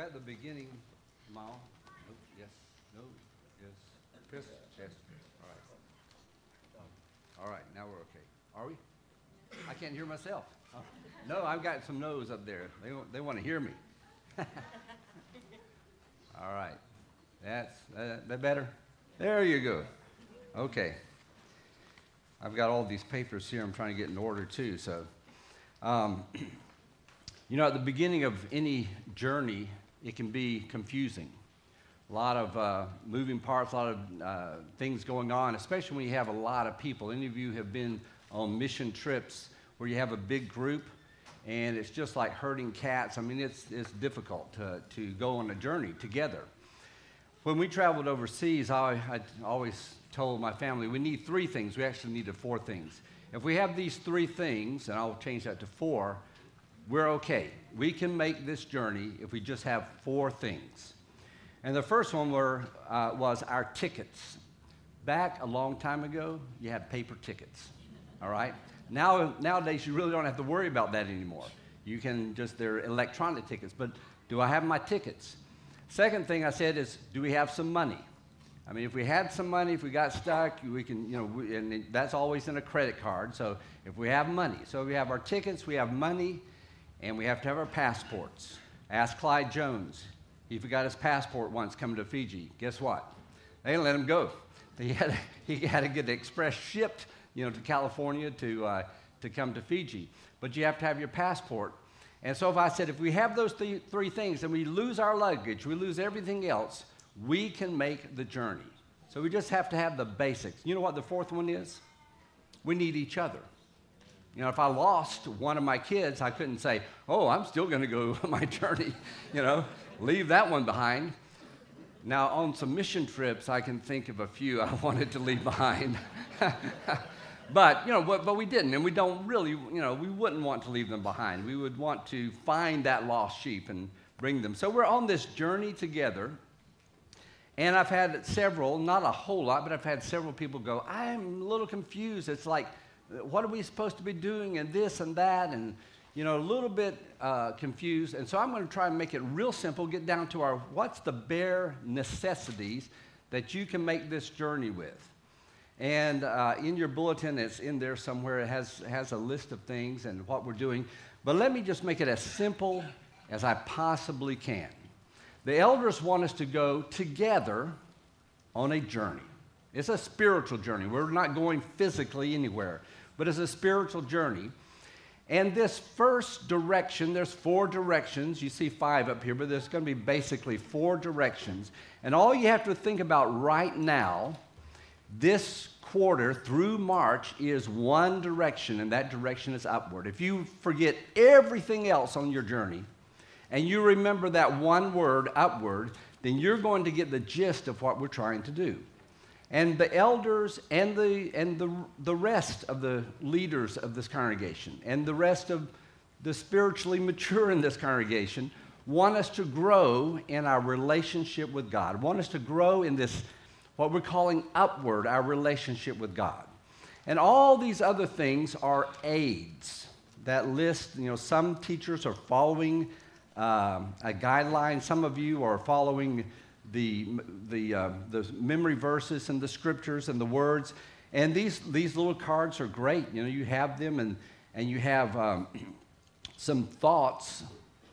at the beginning, Mao, oh, yes, no, yes, yes, all right. All right, now we're okay. Are we? I can't hear myself. Oh, No, I've got some no's up there. They, they want to hear me. All right. That's, that, that better? There you go. Okay. I've got all these papers here I'm trying to get in order too, so. Um, you know, at the beginning of any journey, it can be confusing. A lot of uh, moving parts, a lot of uh, things going on, especially when you have a lot of people. Any of you have been on mission trips where you have a big group and it's just like herding cats. I mean, it's, it's difficult to, to go on a journey together. When we traveled overseas, I, I always told my family we need three things. We actually needed four things. If we have these three things, and I'll change that to four, we're okay. We can make this journey if we just have four things. And the first one were, uh, was our tickets. Back a long time ago, you had paper tickets, all right? Now, nowadays, you really don't have to worry about that anymore. You can just, they're electronic tickets. But do I have my tickets? Second thing I said is, do we have some money? I mean, if we had some money, if we got stuck, we can, you know, we, and that's always in a credit card. So if we have money, so we have our tickets, we have money, and we have to have our passports. Ask Clyde Jones. He forgot his passport once coming to Fiji. Guess what? They didn't let him go. He had, he had to get the express shipped, you know, to California to, uh, to come to Fiji. But you have to have your passport. And so if I said, if we have those th- three things and we lose our luggage, we lose everything else, we can make the journey. So we just have to have the basics. You know what the fourth one is? We need each other. You know, if I lost one of my kids, I couldn't say, oh, I'm still going to go on my journey, you know, leave that one behind. Now, on some mission trips, I can think of a few I wanted to leave behind. but, you know, but, but we didn't, and we don't really, you know, we wouldn't want to leave them behind. We would want to find that lost sheep and bring them. So we're on this journey together. And I've had several, not a whole lot, but I've had several people go, I'm a little confused. It's like, what are we supposed to be doing and this and that? And, you know, a little bit uh, confused. And so I'm going to try and make it real simple, get down to our what's the bare necessities that you can make this journey with. And uh, in your bulletin, it's in there somewhere. It has, has a list of things and what we're doing. But let me just make it as simple as I possibly can. The elders want us to go together on a journey. It's a spiritual journey. We're not going physically anywhere, but it's a spiritual journey. And this first direction, there's four directions. You see five up here, but there's going to be basically four directions. And all you have to think about right now, this quarter through March, is one direction, and that direction is upward. If you forget everything else on your journey, and you remember that one word, upward, then you're going to get the gist of what we're trying to do. And the elders and, the, and the, the rest of the leaders of this congregation and the rest of the spiritually mature in this congregation want us to grow in our relationship with God, want us to grow in this, what we're calling upward, our relationship with God. And all these other things are aids that list, you know, some teachers are following um, a guideline. Some of you are following the, the, uh, the memory verses and the scriptures and the words. And these, these little cards are great. You know, you have them and, and you have um, some thoughts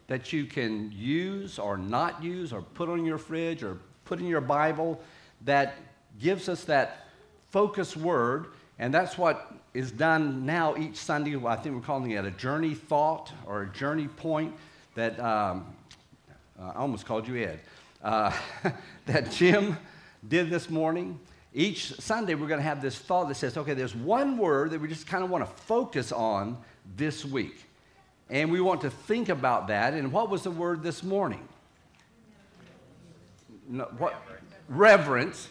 that you can use or not use or put on your fridge or put in your Bible that gives us that focus word. And that's what is done now each Sunday. I think we're calling it a journey thought or a journey point that um, I almost called you Ed, uh, that Jim did this morning. Each Sunday, we're going to have this thought that says, okay, there's one word that we just kind of want to focus on this week. And we want to think about that. And what was the word this morning? No, what? Reverence.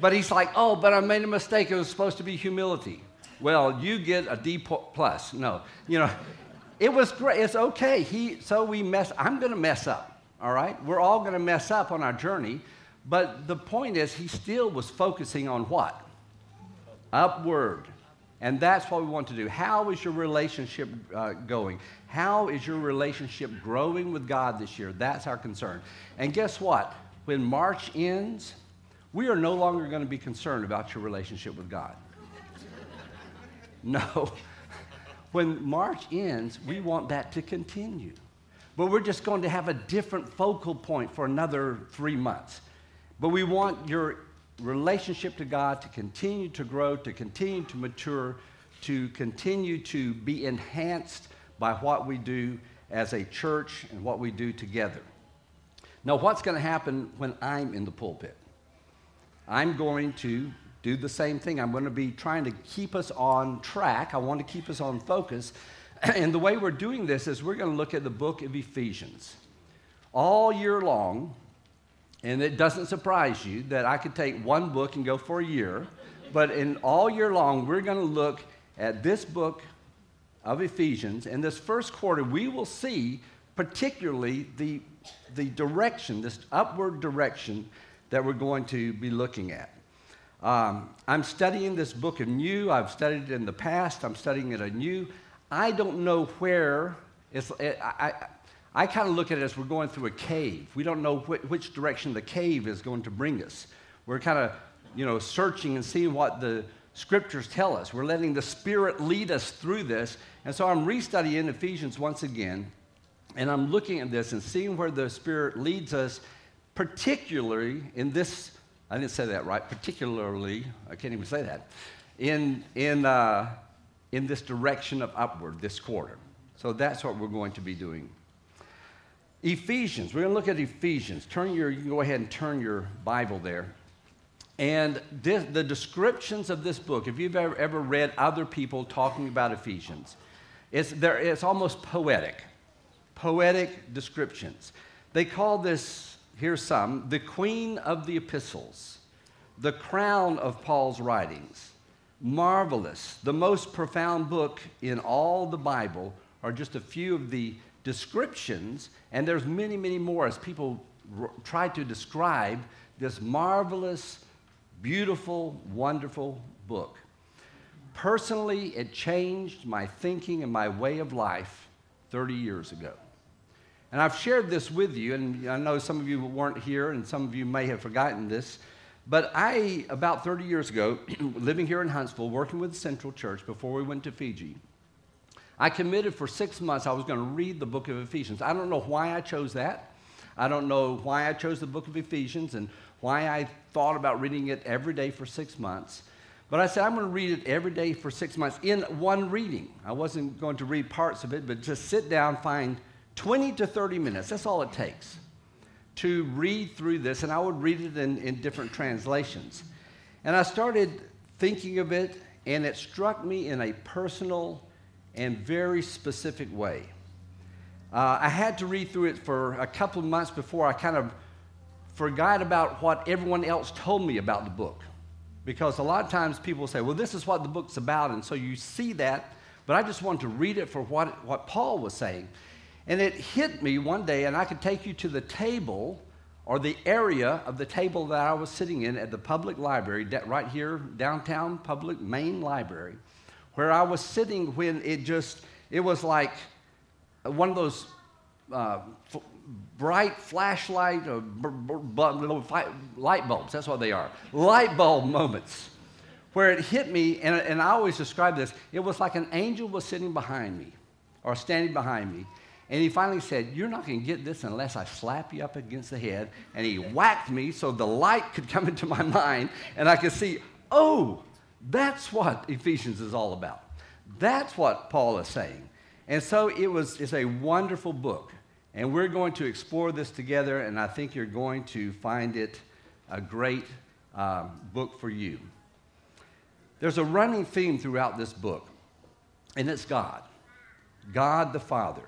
But he's like, oh, but I made a mistake. It was supposed to be humility. Well, you get a D plus. No, you know, it was great. It's okay. He, so we mess. I'm going to mess up. All right. We're all going to mess up on our journey. But the point is, he still was focusing on what? Upward. And that's what we want to do. How is your relationship uh, going? How is your relationship growing with God this year? That's our concern. And guess what? When March ends, we are no longer going to be concerned about your relationship with God. no. When March ends, we want that to continue. But we're just going to have a different focal point for another three months. But we want your relationship to God to continue to grow, to continue to mature, to continue to be enhanced by what we do as a church and what we do together. Now, what's going to happen when I'm in the pulpit? I'm going to do the same thing. I'm going to be trying to keep us on track. I want to keep us on focus. And the way we're doing this is we're going to look at the book of Ephesians. All year long, and it doesn't surprise you that I could take one book and go for a year, but in all year long, we're going to look at this book of Ephesians. And this first quarter, we will see particularly the, the direction, this upward direction that we're going to be looking at. Um, I'm studying this book anew. I've studied it in the past. I'm studying it anew. I don't know where it's. It, I, I kind of look at it as we're going through a cave. We don't know wh- which direction the cave is going to bring us. We're kind of, you know, searching and seeing what the scriptures tell us. We're letting the Spirit lead us through this. And so I'm restudying Ephesians once again, and I'm looking at this and seeing where the Spirit leads us, particularly in this. I didn't say that right. Particularly, I can't even say that. In in uh, in this direction of upward this quarter. So that's what we're going to be doing. Ephesians. We're going to look at Ephesians. Turn your, you can go ahead and turn your Bible there. And this, the descriptions of this book, if you've ever, ever read other people talking about Ephesians, it's, there, it's almost poetic. Poetic descriptions. They call this, here's some, the queen of the epistles, the crown of Paul's writings, marvelous, the most profound book in all the Bible, are just a few of the descriptions, and there's many, many more as people r- try to describe this marvelous, beautiful, wonderful book. Personally, it changed my thinking and my way of life 30 years ago. And I've shared this with you, and I know some of you weren't here, and some of you may have forgotten this. But I, about 30 years ago, living here in Huntsville, working with Central Church before we went to Fiji, I committed for six months I was going to read the book of Ephesians. I don't know why I chose that. I don't know why I chose the book of Ephesians and why I thought about reading it every day for six months. But I said, I'm going to read it every day for six months in one reading. I wasn't going to read parts of it, but just sit down, find 20 to 30 minutes. That's all it takes to read through this. And I would read it in, in different translations. And I started thinking of it, and it struck me in a personal and very specific way. Uh, I had to read through it for a couple of months before I kind of forgot about what everyone else told me about the book. Because a lot of times people say, well, this is what the book's about, and so you see that, but I just wanted to read it for what, what Paul was saying. And it hit me one day, and I could take you to the table or the area of the table that I was sitting in at the public library, right here, downtown public main library where I was sitting when it just, it was like one of those uh, f- bright flashlight or b- b- light bulbs, that's what they are, light bulb moments where it hit me, and, and I always describe this, it was like an angel was sitting behind me or standing behind me. And he finally said, You're not going to get this unless I slap you up against the head. And he whacked me so the light could come into my mind and I could see, oh, that's what Ephesians is all about. That's what Paul is saying. And so it was, it's a wonderful book. And we're going to explore this together, and I think you're going to find it a great um, book for you. There's a running theme throughout this book, and it's God, God the Father.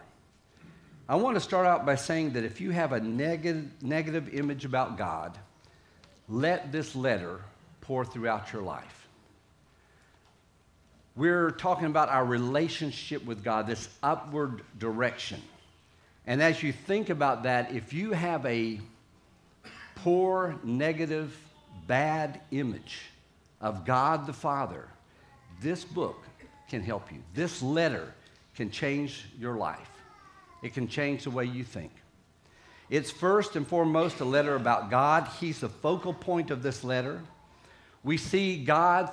I want to start out by saying that if you have a negative, negative image about God, let this letter pour throughout your life. We're talking about our relationship with God, this upward direction. And as you think about that, if you have a poor, negative, bad image of God the Father, this book can help you. This letter can change your life. It can change the way you think. It's first and foremost a letter about God. He's the focal point of this letter. We see God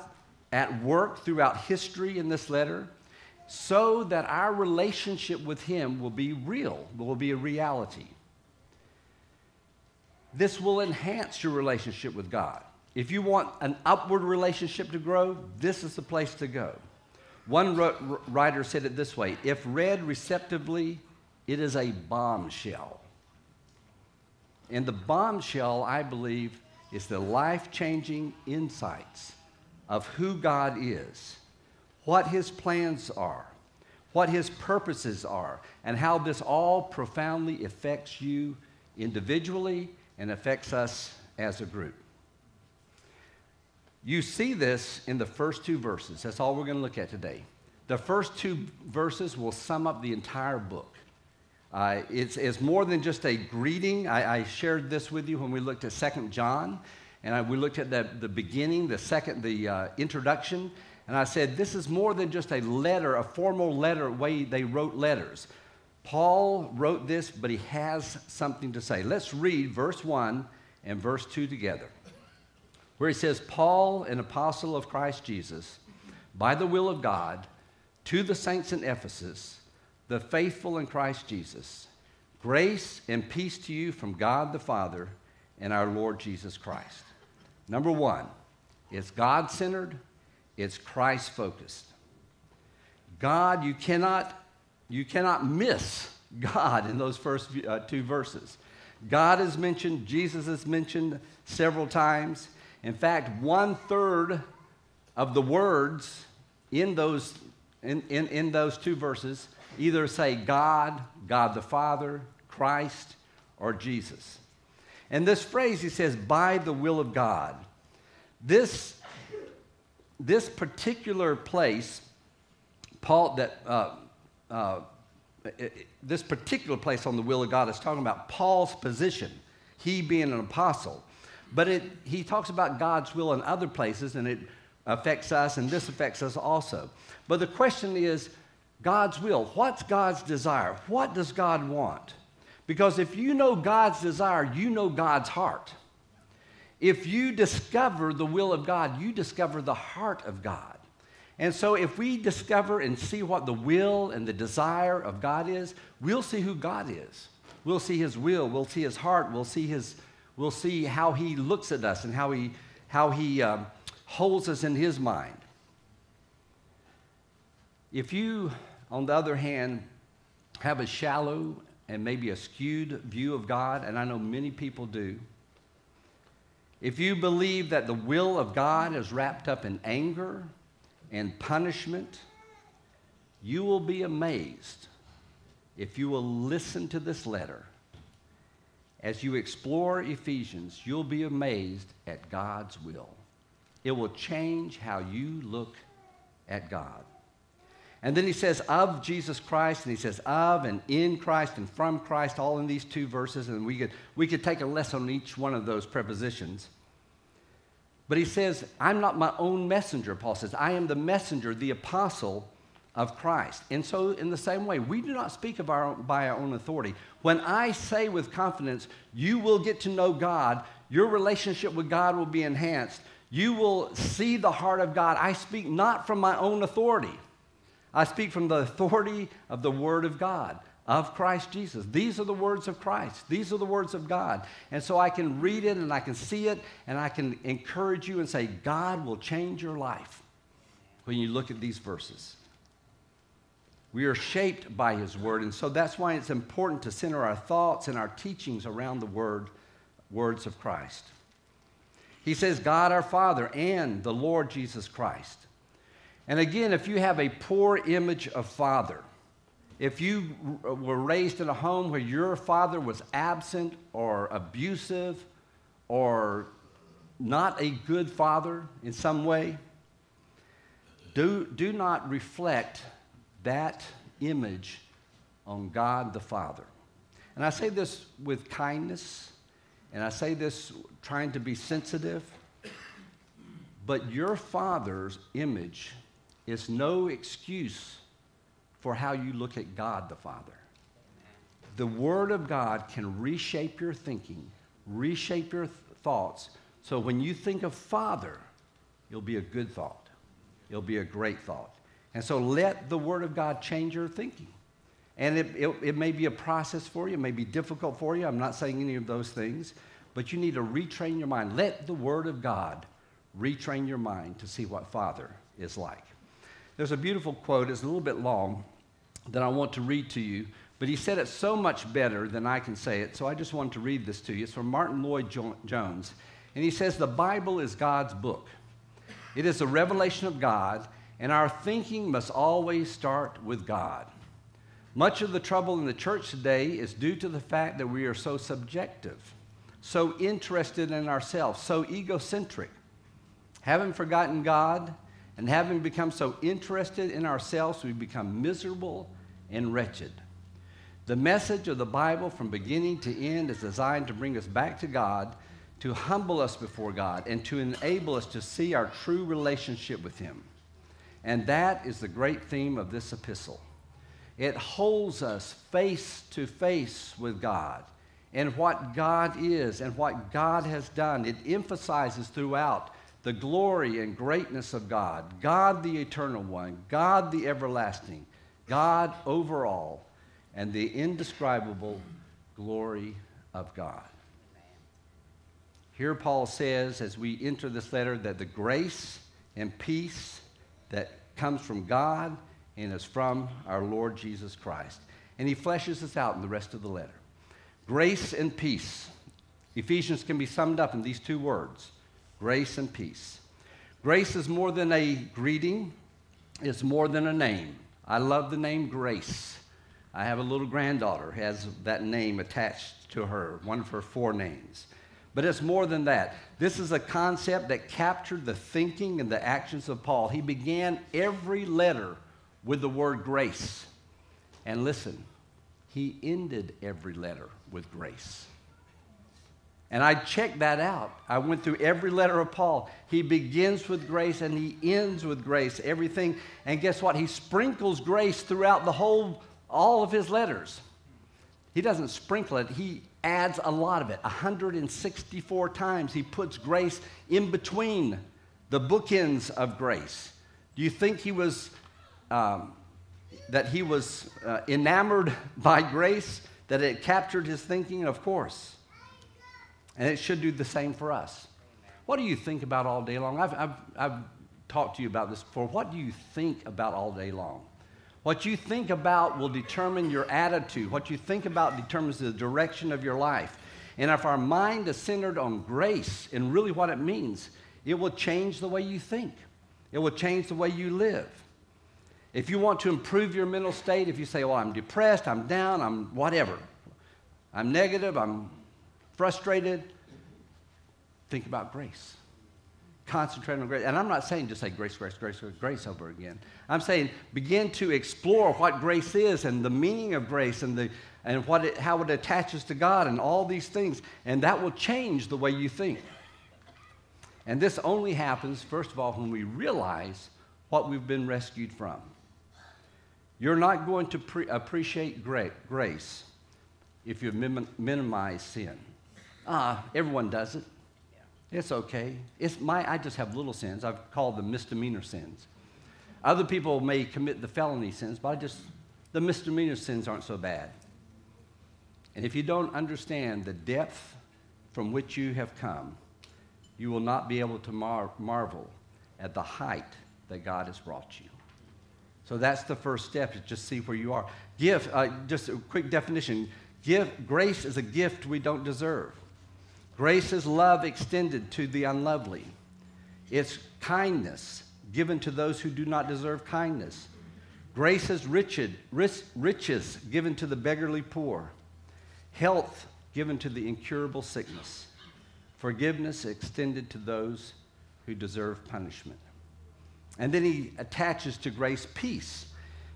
at work throughout history in this letter so that our relationship with Him will be real, will be a reality. This will enhance your relationship with God. If you want an upward relationship to grow, this is the place to go. One writer said it this way if read receptively, it is a bombshell. And the bombshell, I believe, is the life changing insights of who God is, what His plans are, what His purposes are, and how this all profoundly affects you individually and affects us as a group. You see this in the first two verses. That's all we're going to look at today. The first two verses will sum up the entire book. Uh, it's, it's, more than just a greeting. I, I, shared this with you when we looked at Second John, and I, we looked at the, the beginning, the second, the uh, introduction, and I said this is more than just a letter, a formal letter way they wrote letters. Paul wrote this, but he has something to say. Let's read verse 1 and verse 2 together, where he says, Paul, an apostle of Christ Jesus, by the will of God, to the saints in Ephesus, the faithful in Christ Jesus, grace and peace to you from God the Father and our Lord Jesus Christ. Number one, it's God centered, it's Christ focused. God, you cannot you cannot miss God in those first uh, two verses. God is mentioned, Jesus is mentioned several times. In fact, one third of the words in those, in, in, in those two verses either say God, God the Father, Christ, or Jesus. And this phrase, he says, by the will of God. This, this particular place, Paul, that uh, uh, this particular place on the will of God is talking about Paul's position, he being an apostle. But it, he talks about God's will in other places, and it affects us, and this affects us also. But the question is God's will. What's God's desire? What does God want? Because if you know God's desire, you know God's heart. If you discover the will of God, you discover the heart of God. And so, if we discover and see what the will and the desire of God is, we'll see who God is. We'll see His will. We'll see His heart. We'll see His. We'll see how He looks at us and how He how He um, holds us in His mind. If you, on the other hand, have a shallow and maybe a skewed view of God, and I know many people do. If you believe that the will of God is wrapped up in anger and punishment, you will be amazed if you will listen to this letter. As you explore Ephesians, you'll be amazed at God's will. It will change how you look at God. And then he says, of Jesus Christ, and he says, of and in Christ and from Christ, all in these two verses. And we could, we could take a lesson on each one of those prepositions. But he says, I'm not my own messenger, Paul says. I am the messenger, the apostle of Christ. And so, in the same way, we do not speak of our own, by our own authority. When I say with confidence, you will get to know God, your relationship with God will be enhanced, you will see the heart of God. I speak not from my own authority, I speak from the authority of the Word of God of Christ Jesus. These are the words of Christ. These are the words of God. And so I can read it and I can see it and I can encourage you and say, God will change your life when you look at these verses. We are shaped by His Word, and so that's why it's important to center our thoughts and our teachings around the Word, words of Christ. He says, God our Father and the Lord Jesus Christ. And again, if you have a poor image of Father, if you were raised in a home where your father was absent or abusive or not a good father in some way, do, do not reflect that image on God the Father. And I say this with kindness, and I say this trying to be sensitive, but your father's image is no excuse for how you look at God the Father. The Word of God can reshape your thinking, reshape your th- thoughts, so when you think of Father, it'll be a good thought. It'll be a great thought. And so let the Word of God change your thinking. And it, it, it, may be a process for you, it may be difficult for you. I'm not saying any of those things, but you need to retrain your mind. Let the Word of God retrain your mind to see what Father is like. There's a beautiful quote, it's a little bit long, that I want to read to you, but he said it so much better than I can say it, so I just want to read this to you. It's from Martyn Lloyd-Jones. And he says, The Bible is God's book. It is a revelation of God, and our thinking must always start with God. Much of the trouble in the church today is due to the fact that we are so subjective, so interested in ourselves, so egocentric. Having forgotten God and having become so interested in ourselves, we become miserable and wretched. The message of the Bible from beginning to end is designed to bring us back to God to humble us before God and to enable us to see our true relationship with Him. And that is the great theme of this epistle. It holds us face to face with God and what God is and what God has done. It emphasizes throughout the glory and greatness of God, God the eternal one, God the everlasting, God over all, and the indescribable glory of God. Here, Paul says, as we enter this letter, that the grace and peace that comes from God and is from our Lord Jesus Christ. And he fleshes this out in the rest of the letter. Grace and peace. Ephesians can be summed up in these two words grace and peace. Grace is more than a greeting, it's more than a name. I love the name Grace. I have a little granddaughter who has that name attached to her, one of her four names. But it's more than that. This is a concept that captured the thinking and the actions of Paul. He began every letter with the word grace. And listen, he ended every letter with grace. And I checked that out. I went through every letter of Paul. He begins with grace and he ends with grace, everything. And guess what? He sprinkles grace throughout the whole, all of his letters. He doesn't sprinkle it, he adds a lot of it. 164 times he puts grace in between the bookends of grace. Do you think he was, um, that he was uh, enamored by grace, that it captured his thinking? Of course. And it should do the same for us. What do you think about all day long? I've, I've, I've talked to you about this before. What do you think about all day long? What you think about will determine your attitude. What you think about determines the direction of your life. And if our mind is centered on grace and really what it means, it will change the way you think, it will change the way you live. If you want to improve your mental state, if you say, Well, I'm depressed, I'm down, I'm whatever, I'm negative, I'm frustrated, think about grace concentrate on grace. And I'm not saying just say grace, grace, grace, grace over again. I'm saying begin to explore what grace is and the meaning of grace and, the, and what it, how it attaches to God and all these things. And that will change the way you think. And this only happens, first of all, when we realize what we've been rescued from. You're not going to pre- appreciate grace if you minim- minimize sin. Ah, everyone does it. It's okay. It's my, I just have little sins. I've called them misdemeanor sins. Other people may commit the felony sins, but I just, the misdemeanor sins aren't so bad. And if you don't understand the depth from which you have come, you will not be able to mar- marvel at the height that God has brought you. So that's the first step, is just see where you are. Give, uh, just a quick definition. Give, grace is a gift we don't deserve. Grace is love extended to the unlovely. It's kindness given to those who do not deserve kindness. Grace is riches, riches given to the beggarly poor. Health given to the incurable sickness. Forgiveness extended to those who deserve punishment. And then he attaches to grace peace.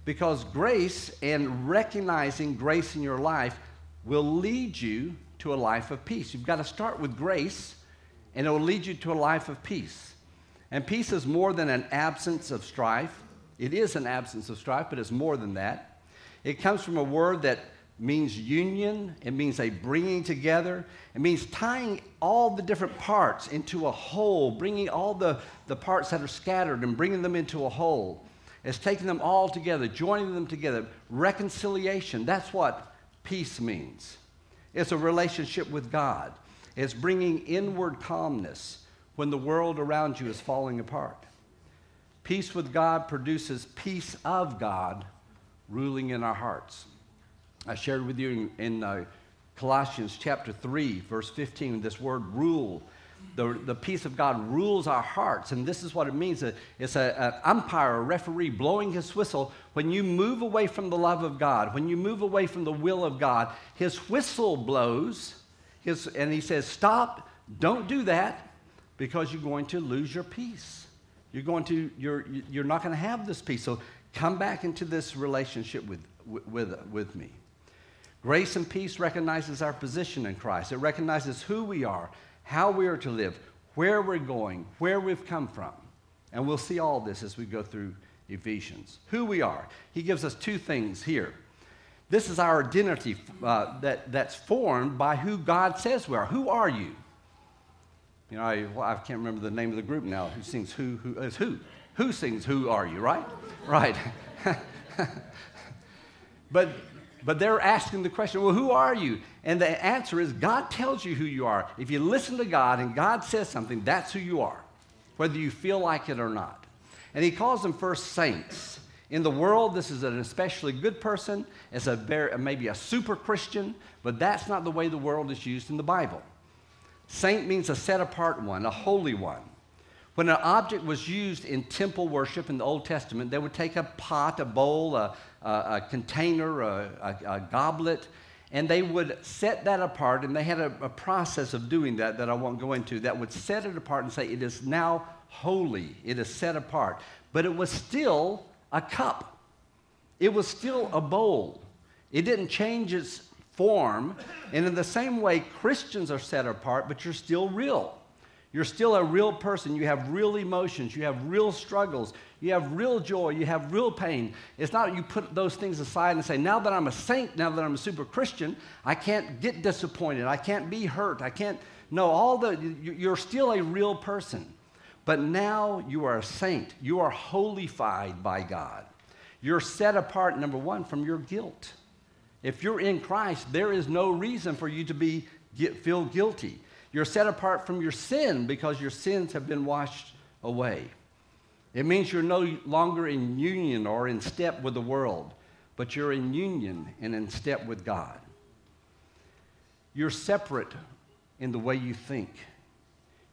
Because grace and recognizing grace in your life will lead you to a life of peace. You've got to start with grace, and it will lead you to a life of peace. And peace is more than an absence of strife, It is an absence of strife, but it's more than that. It comes from a word that means union, it means a bringing together, it means tying all the different parts into a whole, bringing all the, the parts that are scattered and bringing them into a whole. It's taking them all together, joining them together. Reconciliation, that's what peace means. It's a relationship with God, it's bringing inward calmness when the world around you is falling apart. Peace with God produces peace of God ruling in our hearts. I shared with you in, in uh, Colossians chapter 3, verse 15, this word rule. The, the peace of God rules our hearts. And this is what it means it's an umpire, a referee blowing his whistle. When you move away from the love of God, when you move away from the will of God, his whistle blows his, and he says, Stop, don't do that because you're going to lose your peace. You're, going to, you're, you're not going to have this peace. So come back into this relationship with, with, with me. Grace and peace recognizes our position in Christ. It recognizes who we are, how we are to live, where we're going, where we've come from. And we'll see all this as we go through Ephesians. Who we are. He gives us two things here. This is our identity uh, that, that's formed by who God says we are. Who are you? You know, I, well, I can't remember the name of the group now. Who sings who? Who is who? Who sings who are you, right? Right. but but they're asking the question, well, who are you? And the answer is God tells you who you are. If you listen to God and God says something, that's who you are, whether you feel like it or not. And he calls them first saints. In the world, this is an especially good person, as a very, maybe a super Christian, but that's not the way the world is used in the Bible. Saint means a set apart one, a holy one. When an object was used in temple worship in the Old Testament, they would take a pot, a bowl, a, a, a container, a, a, goblet, and they would set that apart. And they had a, process of doing that that I won't go into that would set it apart and say, It is now holy, it is set apart. But it was still a cup, it was still a bowl. It didn't change its form. And in the same way, Christians are set apart, but you're still real. You're still a real person. You have real emotions. You have real struggles. You have real joy. You have real pain. It's not you put those things aside and say, now that I'm a saint, now that I'm a super Christian, I can't get disappointed. I can't be hurt. I can't. No, all the, you're still a real person. But now you are a saint. You are holified by God. You're set apart, number one, from your guilt. If you're in Christ, there is no reason for you to be, get, feel guilty. You're set apart from your sin because your sins have been washed away. It means you're no longer in union or in step with the world, but you're in union and in step with God. You're separate in the way you think.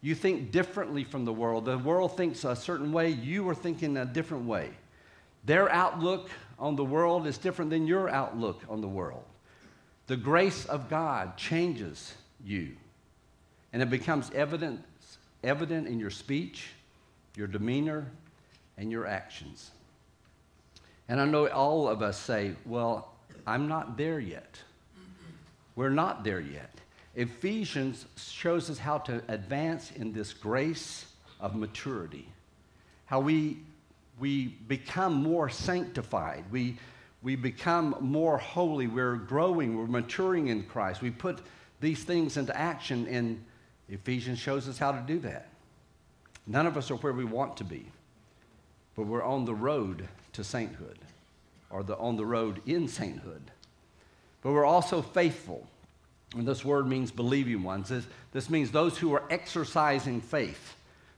You think differently from the world. The world thinks a certain way, you are thinking a different way. Their outlook on the world is different than your outlook on the world. The grace of God changes you. And it becomes evident, evident in your speech, your demeanor, and your actions. And I know all of us say, well, I'm not there yet. We're not there yet. Ephesians shows us how to advance in this grace of maturity, how we, we become more sanctified, we, we become more holy, we're growing, we're maturing in Christ. We put these things into action, and Ephesians shows us how to do that. None of us are where we want to be, but we're on the road to sainthood, or the, on the road in sainthood. But we're also faithful. And this word means believing ones. This, this means those who are exercising faith,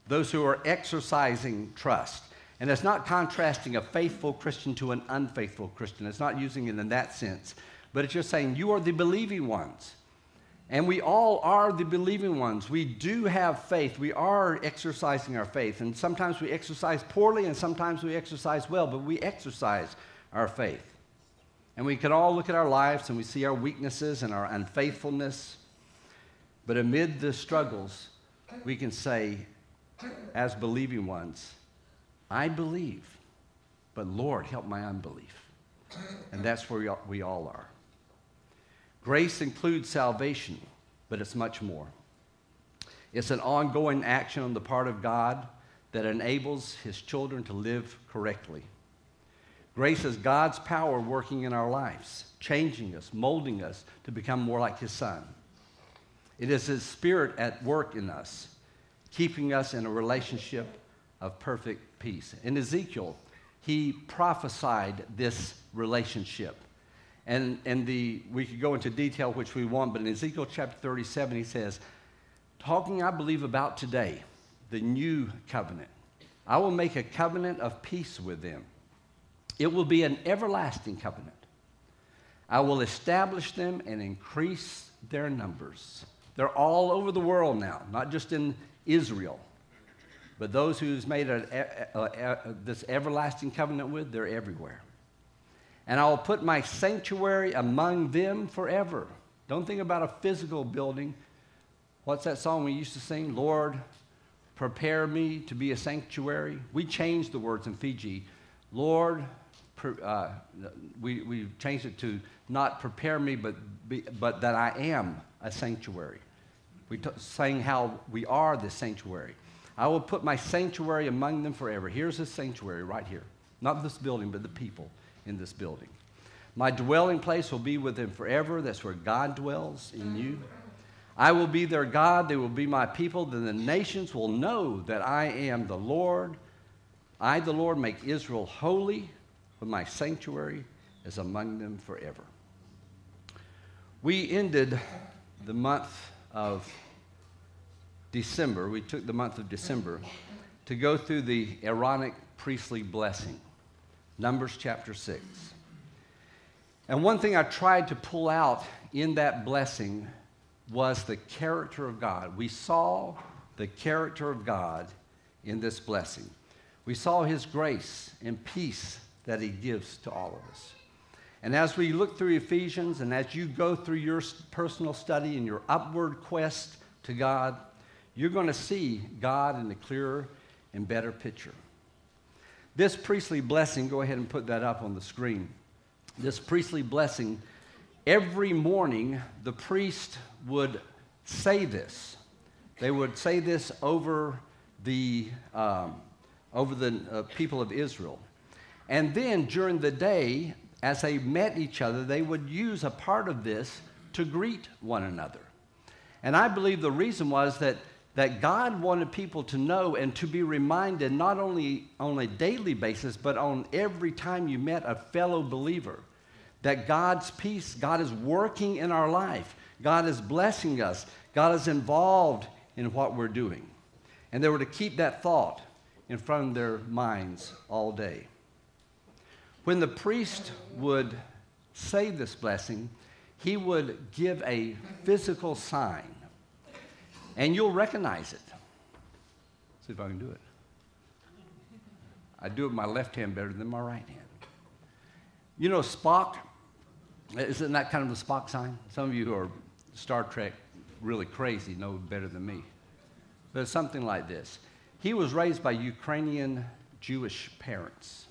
those who are exercising trust. And it's not contrasting a faithful Christian to an unfaithful Christian. It's not using it in that sense. But it's just saying you are the believing ones. And we all are the believing ones. We do have faith. We are exercising our faith. And sometimes we exercise poorly and sometimes we exercise well, but we exercise our faith. And we can all look at our lives and we see our weaknesses and our unfaithfulness. But amid the struggles, we can say, as believing ones, I believe, but Lord, help my unbelief. And that's where we all, are. Grace includes salvation, but it's much more. It's an ongoing action on the part of God that enables his children to live correctly. Grace is God's power working in our lives, changing us, molding us to become more like His Son. It is His Spirit at work in us, keeping us in a relationship of perfect peace. In Ezekiel, he prophesied this relationship. And, and the, we could go into detail which we want, but in Ezekiel chapter 37, he says, Talking, I believe, about today, the new covenant. I will make a covenant of peace with them. It will be an everlasting covenant. I will establish them and increase their numbers. They're all over the world now, not just in Israel. But those who's made a, a, a, this everlasting covenant with, they're everywhere. And I will put my sanctuary among them forever. Don't think about a physical building. What's that song we used to sing? Lord, prepare me to be a sanctuary. We changed the words in Fiji. Lord, uh, we, we changed it to not prepare me, but, be, but that I am a sanctuary. We t- saying how we are the sanctuary. I will put my sanctuary among them forever. Here's a sanctuary right here. Not this building, but the people in this building. My dwelling place will be with them forever. That's where God dwells in you. I will be their God. They will be my people. Then the nations will know that I am the Lord. I, the Lord, make Israel holy, but my sanctuary is among them forever. We ended the month of December, we took the month of December to go through the Aaronic priestly blessing, Numbers chapter 6. And one thing I tried to pull out in that blessing was the character of God. We saw the character of God in this blessing. We saw his grace and peace that he gives to all of us. And as we look through Ephesians and as you go through your personal study and your upward quest to God, you're going to see God in a clearer and better picture. This priestly blessing, go ahead and put that up on the screen. This priestly blessing, every morning the priest would say this. They would say this over the, um, over the uh, people of Israel. And then during the day, as they met each other, they would use a part of this to greet one another. And I believe the reason was that that God wanted people to know and to be reminded not only on a daily basis, but on every time you met a fellow believer, that God's peace, God is working in our life, God is blessing us, God is involved in what we're doing. And they were to keep that thought in front of their minds all day. When the priest would say this blessing, he would give a physical sign and you'll recognize it. See if I can do it. I do it with my left hand better than my right hand. You know, Spock, isn't that kind of the Spock sign? Some of you who are Star Trek really crazy know better than me. But it's something like this. He was raised by Ukrainian Jewish parents.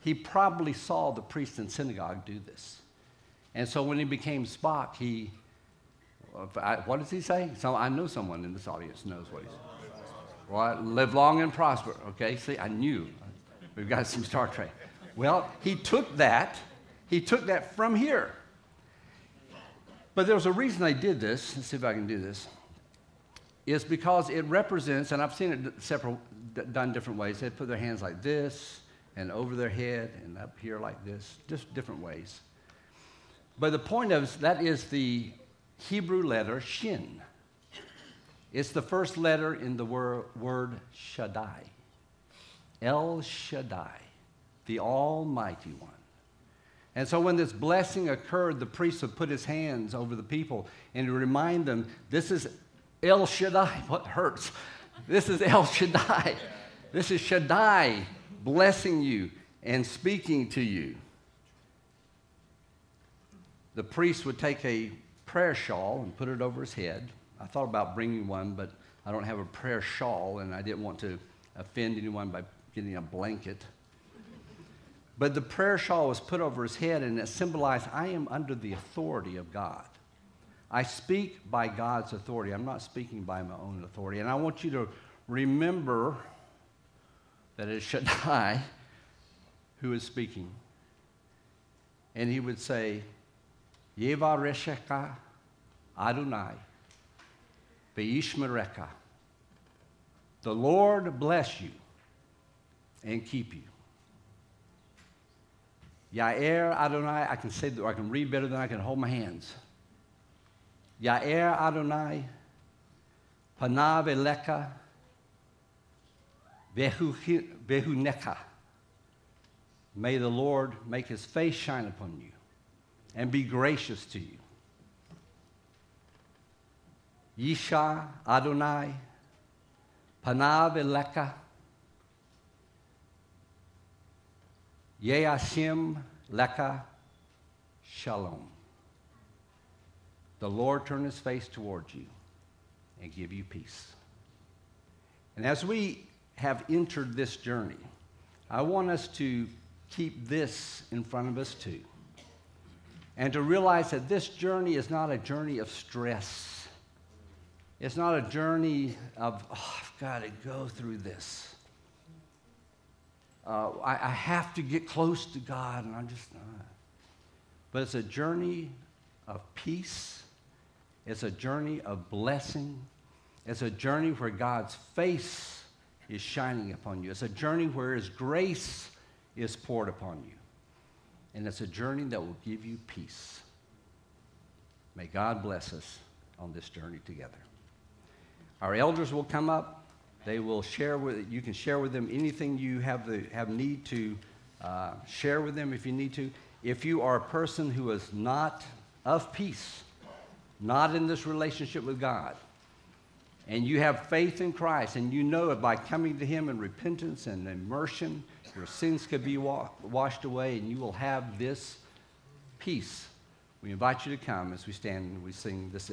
He probably saw the priest in synagogue do this. And so when he became Spock, he Uh, I, what does he say? So I know someone in this audience knows what he said. Well, live long and prosper. Okay, see, I knew. We've got some Star Trek. Well, he took that. He took that from here. But there's a reason they did this. Let's see if I can do this. Is because it represents, and I've seen it several done different ways. They put their hands like this, and over their head, and up here like this, just different ways. But the point of that is the Hebrew letter Shin. It's the first letter in the wor- word Shaddai. El Shaddai, the Almighty One. And so when this blessing occurred, the priest would put his hands over the people and remind them this is El Shaddai. What hurts? This is El Shaddai. This is Shaddai blessing you and speaking to you. The priest would take a prayer shawl and put it over his head. I thought about bringing one, but I don't have a prayer shawl, and I didn't want to offend anyone by getting a blanket. But the prayer shawl was put over his head, and it symbolized I am under the authority of God. I speak by God's authority. I'm not speaking by my own authority. And I want you to remember that it is Shaddai who is speaking. And he would say, Yevaresheka Adonai Beishmereka. The Lord bless you and keep you. Yair Adonai, I can say that, I can read better than I can hold my hands. Yair Adonai, Panav Eleka, Behuneka. May the Lord make his face shine upon you and be gracious to you. Yisha Adonai, Panav Eleka, Yeashim Leka Shalom. The Lord turn his face towards you and give you peace. And as we have entered this journey, I want us to keep this in front of us too. And to realize that this journey is not a journey of stress. It's not a journey of, oh, I've got to go through this. Uh, I, I, have to get close to God, and I'm just not. But it's a journey of peace. It's a journey of blessing. It's a journey where God's face is shining upon you. It's a journey where His grace is poured upon you. And it's a journey that will give you peace. May God bless us on this journey together. Our elders will come up. They will share with you can share with them anything you have the, have need to uh, share with them if you need to. If you are a person who is not of peace, not in this relationship with God, and you have faith in Christ, and you know it by coming to Him in repentance and immersion, your sins could be wa- washed away, and you will have this peace. We invite you to come as we stand and we sing this.